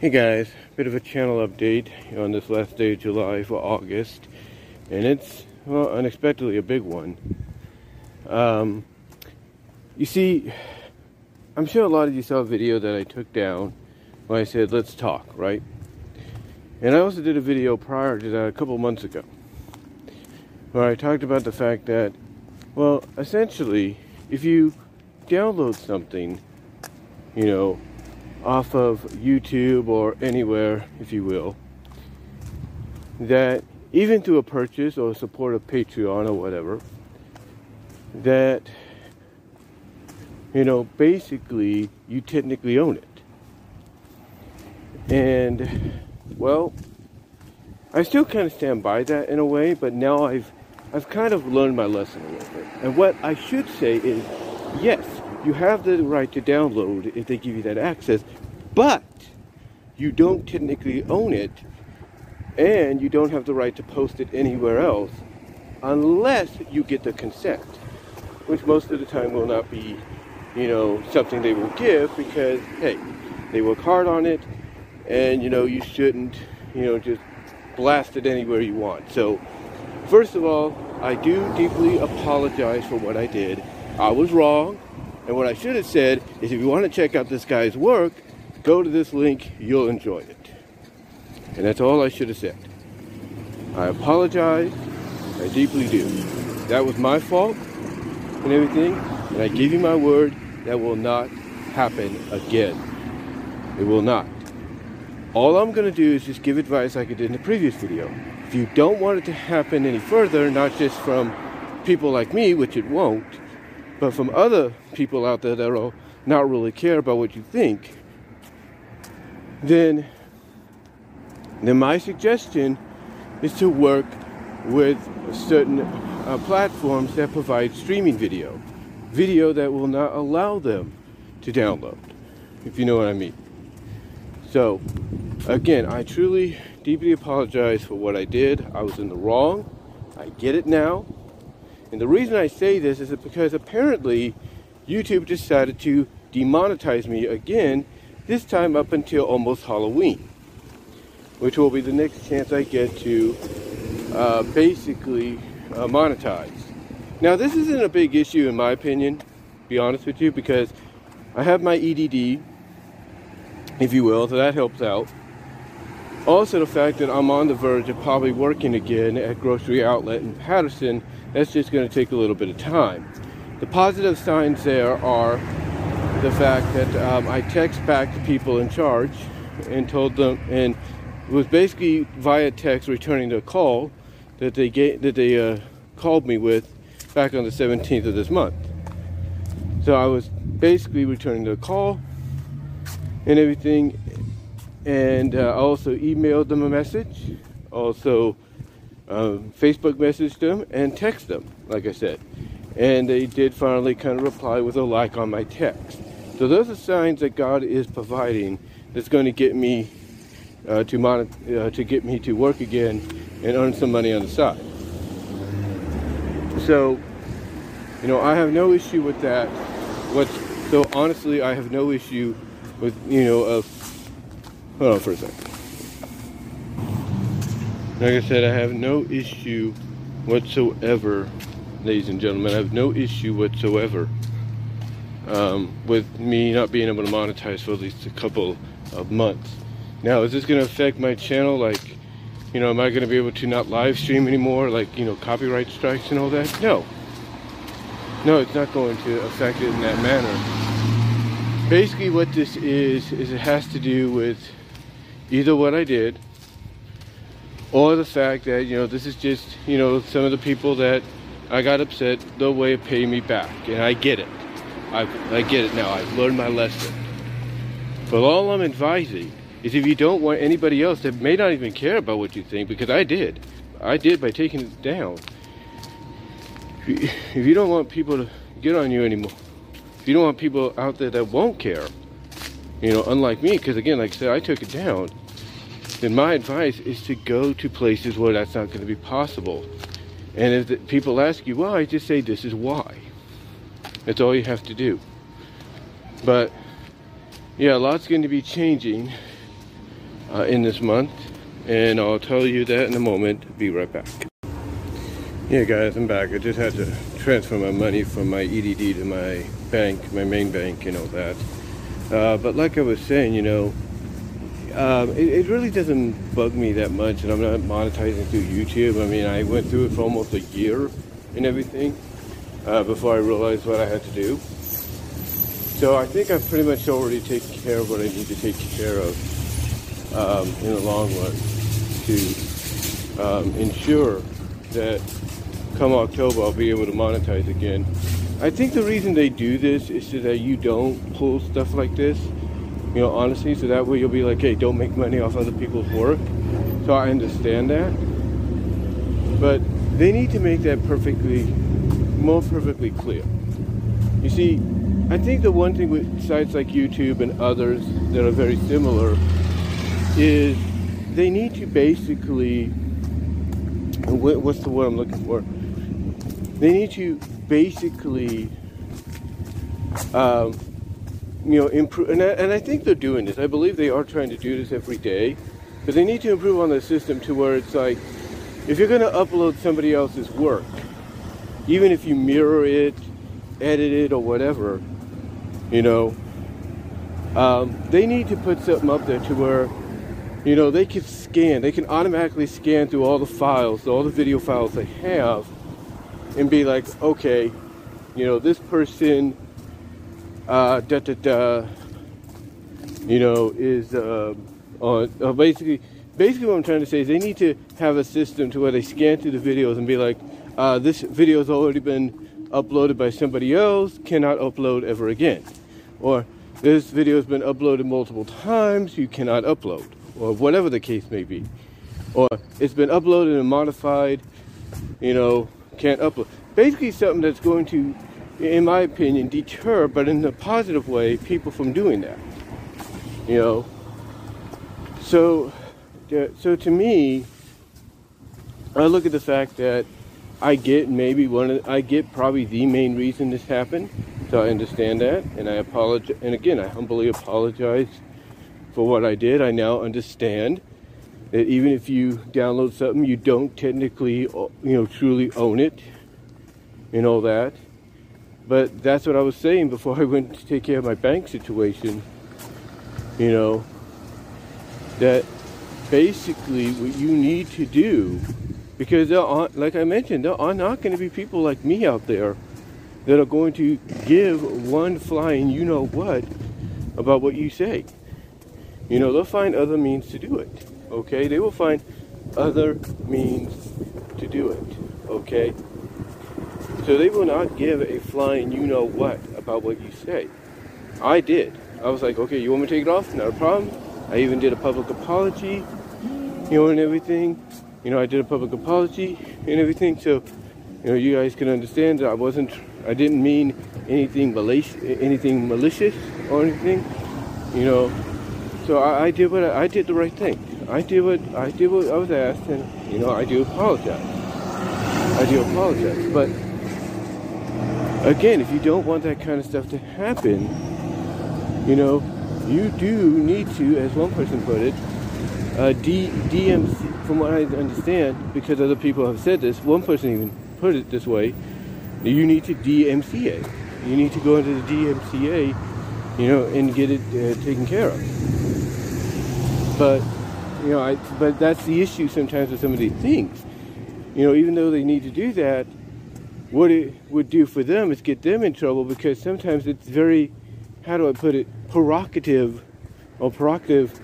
Hey guys, bit of a channel update on this last day of July for August, and it's well unexpectedly a big one. Um, you see, I'm sure a lot of you saw a video that I took down when I said let's talk, right? And I also did a video prior to that a couple months ago, where I talked about the fact that, well, essentially, if you download something, you know, off of YouTube or anywhere, if you will, that even through a purchase or support of Patreon or whatever, that, you know, basically you technically own it. And, well, I still kind of stand by that in a way, but now I've I've kind of learned my lesson a little bit. And what I should say is, yes, you have the right to download if they give you that access, but you don't technically own it and you don't have the right to post it anywhere else unless you get the consent, which most of the time will not be, you know, something they will give because, hey, they work hard on it and, you know, you shouldn't, you know, just blast it anywhere you want. So, first of all, I do deeply apologize for what I did. I was wrong. And what I should have said is if you want to check out this guy's work, go to this link, you'll enjoy it. And that's all I should have said. I apologize. I deeply do. That was my fault and everything. And I give you my word that will not happen again. It will not. All I'm going to do is just give advice like I did in the previous video. If you don't want it to happen any further, not just from people like me, which it won't, but from other people out there that will not really care about what you think, then, then my suggestion is to work with certain uh, platforms that provide streaming video, video that will not allow them to download, if you know what I mean. So, again, I truly, deeply apologize for what I did. I was in the wrong. I get it now. And the reason I say this is because apparently YouTube decided to demonetize me again, this time up until almost Halloween, which will be the next chance I get to uh, basically uh, monetize. Now, this isn't a big issue in my opinion, be honest with you, because I have my EDD, if you will, so that helps out. Also, the fact that I'm on the verge of probably working again at Grocery Outlet in Patterson that's just going to take a little bit of time. The positive signs there are the fact that um, I text back to people in charge and told them, and was basically via text returning the call that they that they uh, called me with back on the 17th of this month. So I was basically returning the call and everything, and uh, I also emailed them a message, also um, Facebook messaged them and text them, like I said. And they did finally kind of reply with a like on my text. So those are signs that God is providing that's going to get me uh, to mon- uh, to get me to work again and earn some money on the side. So, you know, I have no issue with that. What? So honestly, I have no issue with you know of. Hold on for a second. Like I said, I have no issue whatsoever, ladies and gentlemen. I have no issue whatsoever um, with me not being able to monetize for at least a couple of months. Now, is this going to affect my channel? Like, you know, am I going to be able to not live stream anymore? Like, you know, copyright strikes and all that? No. No, it's not going to affect it in that manner. Basically, what this is, is it has to do with either what I did or the fact that you know this is just you know some of the people that I got upset the way of paying me back, and I get it. I I get it now. I've learned my lesson. But all I'm advising is if you don't want anybody else that may not even care about what you think, because I did, I did by taking it down. If you don't want people to get on you anymore, if you don't want people out there that won't care, you know, unlike me, because again, like I said, I took it down then my advice is to go to places where that's not going to be possible. And if the, people ask you why, just say this is why. That's all you have to do. But yeah, a lot's going to be changing uh, in this month, and I'll tell you that in a moment. Be right back. Yeah, guys, I'm back. I just had to transfer my money from my EDD to my bank, my main bank, and all that. Uh, but like I was saying, you know, um, it, it, really doesn't bug me that much, and I'm not monetizing through YouTube. I mean, I went through it for almost a year and everything uh, before I realized what I had to do. So I think I've pretty much already taken care of what I need to take care of um, in the long run to um, ensure that come October I'll be able to monetize again. I think the reason they do this is so that you don't pull stuff like this you know, honestly, so that way you'll be like, hey, don't make money off other people's work. So I understand that. But they need to make that perfectly, more perfectly clear. You see, I think the one thing with sites like YouTube and others that are very similar is they need to basically, what's the word I'm looking for? They need to basically um, you know, improve. And I, and I think they're doing this. I believe they are trying to do this every day. But they need to improve on the system to where it's like, if you're going to upload somebody else's work, even if you mirror it, edit it, or whatever, you know, um, they need to put something up there to where, you know, they can scan, they can automatically scan through all the files, all the video files they have, and be like, okay, you know, this person uh, da, da, da, you know, is uh, on uh, basically basically what I'm trying to say is they need to have a system to where they scan through the videos and be like, uh, this video has already been uploaded by somebody else, cannot upload ever again, or this video has been uploaded multiple times, you cannot upload, or whatever the case may be, or it's been uploaded and modified, you know, can't upload. Basically, something that's going to in my opinion, deter, but in a positive way, people from doing that. You know, so so to me, I look at the fact that I get maybe one of I get probably the main reason this happened. So I understand that, and I apologize. And again, I humbly apologize for what I did. I now understand that even if you download something, you don't technically, uh, you know, truly own it, and all that. But that's what I was saying before I went to take care of my bank situation. You know, that basically what you need to do, because there are, like I mentioned, there are not going to be people like me out there that are going to give one flying you know what about what you say. You know, they'll find other means to do it. Okay? They will find other means to do it. Okay? So they will not give a flying you know what about what you say. I did. I was like, okay, you want me to take it off? Not a problem. I even did a public apology, you know, and everything. You know, I did a public apology and everything. So, you know, you guys can understand that I wasn't, I didn't mean anything malicious, anything malicious or anything. You know, so I, I did what I, I did the right thing. I did what I did what I was asked, and you know, I do apologize. I do apologize, but again, if you don't want that kind of stuff to happen, you know, you do need to, as one person put it, uh, D- DMC, from what I understand, because other people have said this, one person even put it this way, you need to DMCA. You need to go into the DMCA, you know, and get it uh, taken care of. But, you know, I, but that's the issue sometimes with some of these things. You know, even though they need to do that, what it would do for them is get them in trouble because sometimes it's very, how do I put it, provocative or provocative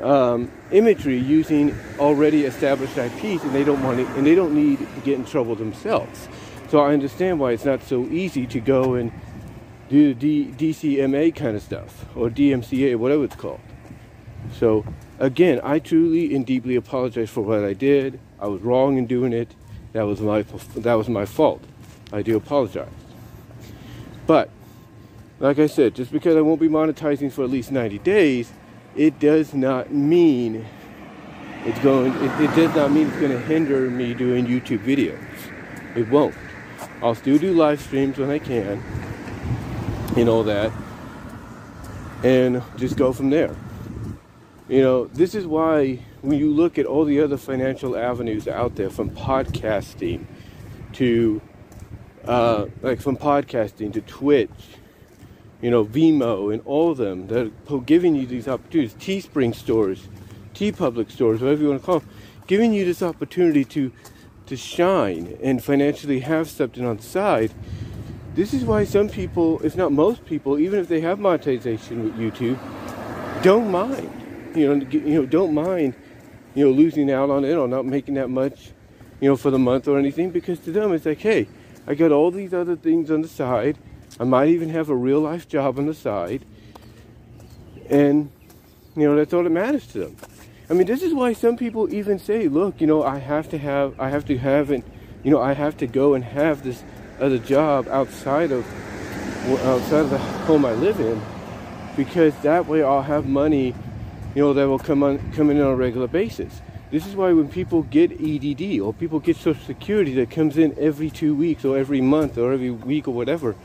um, imagery using already established IPs, and they don't want it, and they don't need to get in trouble themselves. So I understand why it's not so easy to go and do the D- DCMA kind of stuff or DMCA, whatever it's called. So again, I truly and deeply apologize for what I did. I was wrong in doing it. That was my that was my fault. I do apologize. But, like I said, just because I won't be monetizing for at least 90 days, it does not mean it's going, it, it does not mean it's going to hinder me doing YouTube videos. It won't. I'll still do live streams when I can and all that, and just go from there. You know, this is why when you look at all the other financial avenues out there, from podcasting to uh, like from podcasting to Twitch, you know, Vimeo, and all of them that are giving you these opportunities, Teespring stores, TeePublic stores, whatever you want to call them, giving you this opportunity to to shine and financially have something on the side. This is why some people, if not most people, even if they have monetization with YouTube, don't mind. You know, you know, don't mind, you know, losing out on it or not making that much, you know, for the month or anything, because to them it's like, hey, I got all these other things on the side. I might even have a real life job on the side. And, you know, that's all that matters to them. I mean, this is why some people even say, look, you know, I have to have, I have to have, and, you know, I have to go and have this other job outside of, outside of the home I live in, because that way I'll have money, you know, that will come on, come in on a regular basis. This is why when people get EDD or people get Social Security that comes in every two weeks or every month or every week or whatever,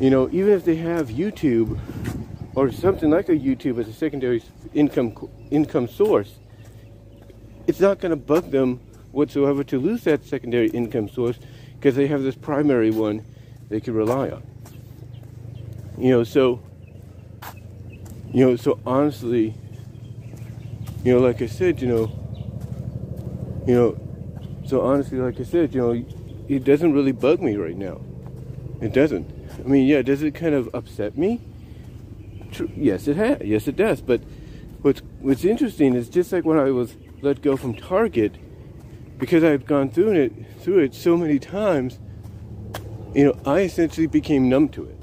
you know, even if they have YouTube or something like a YouTube as a secondary income income source, it's not going to bug them whatsoever to lose that secondary income source because they have this primary one they can rely on. You know, so you know, so honestly, you know, like I said, you know, you know, so honestly, like I said, you know, it doesn't really bug me right now. It doesn't. I mean, yeah, does it kind of upset me? Yes, it has. Yes, it does. But what's what's interesting is just like when I was let go from Target, because I've gone through it through it so many times. You know, I essentially became numb to it.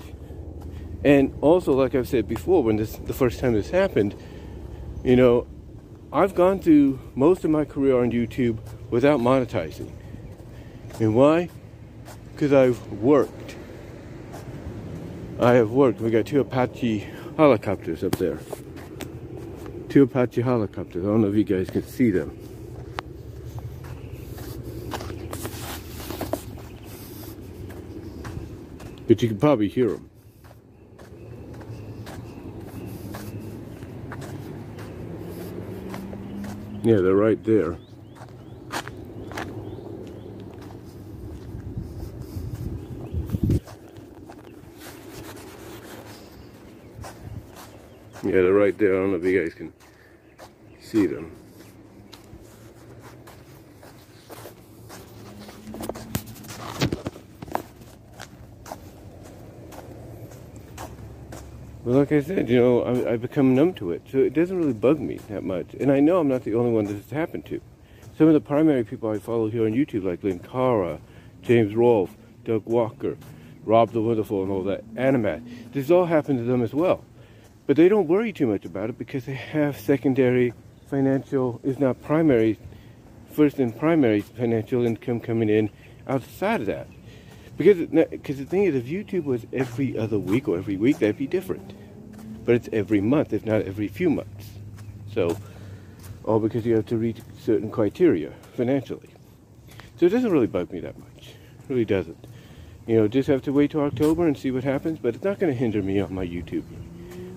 And also, like I've said before, when this the first time this happened, you know, I've gone through most of my career on YouTube without monetizing. And why? Because I've worked. I have worked. We got two Apache helicopters up there. Two Apache helicopters. I don't know if you guys can see them. But you can probably hear them. Yeah, they're right there. Yeah, they're right there. I don't know if you guys can see them. But like I said, you know, I, have become numb to it, so it doesn't really bug me that much. And I know I'm not the only one this has happened to. Some of the primary people I follow here on YouTube, like Linkara, James Rolfe, Doug Walker, Rob the Wonderful, and all that, Animat, this all happened to them as well. But they don't worry too much about it because they have secondary financial, if not primary, first and primary financial income coming in outside of that. Because because the thing is, if YouTube was every other week or every week, that'd be different. But it's every month, if not every few months. So, all because you have to reach certain criteria financially. So it doesn't really bug me that much. It really doesn't. You know, just have to wait till October and see what happens. But it's not going to hinder me on my YouTube.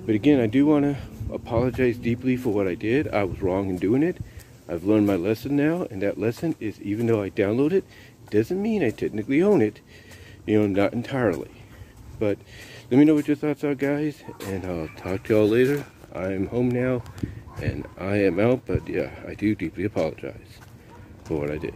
But again, I do want to apologize deeply for what I did. I was wrong in doing it. I've learned my lesson now, and that lesson is even though I download it, doesn't mean I technically own it you know, not entirely. But let me know what your thoughts are, guys, and I'll talk to y'all later. I am home now, and I am out, but yeah, I do deeply apologize for what I did.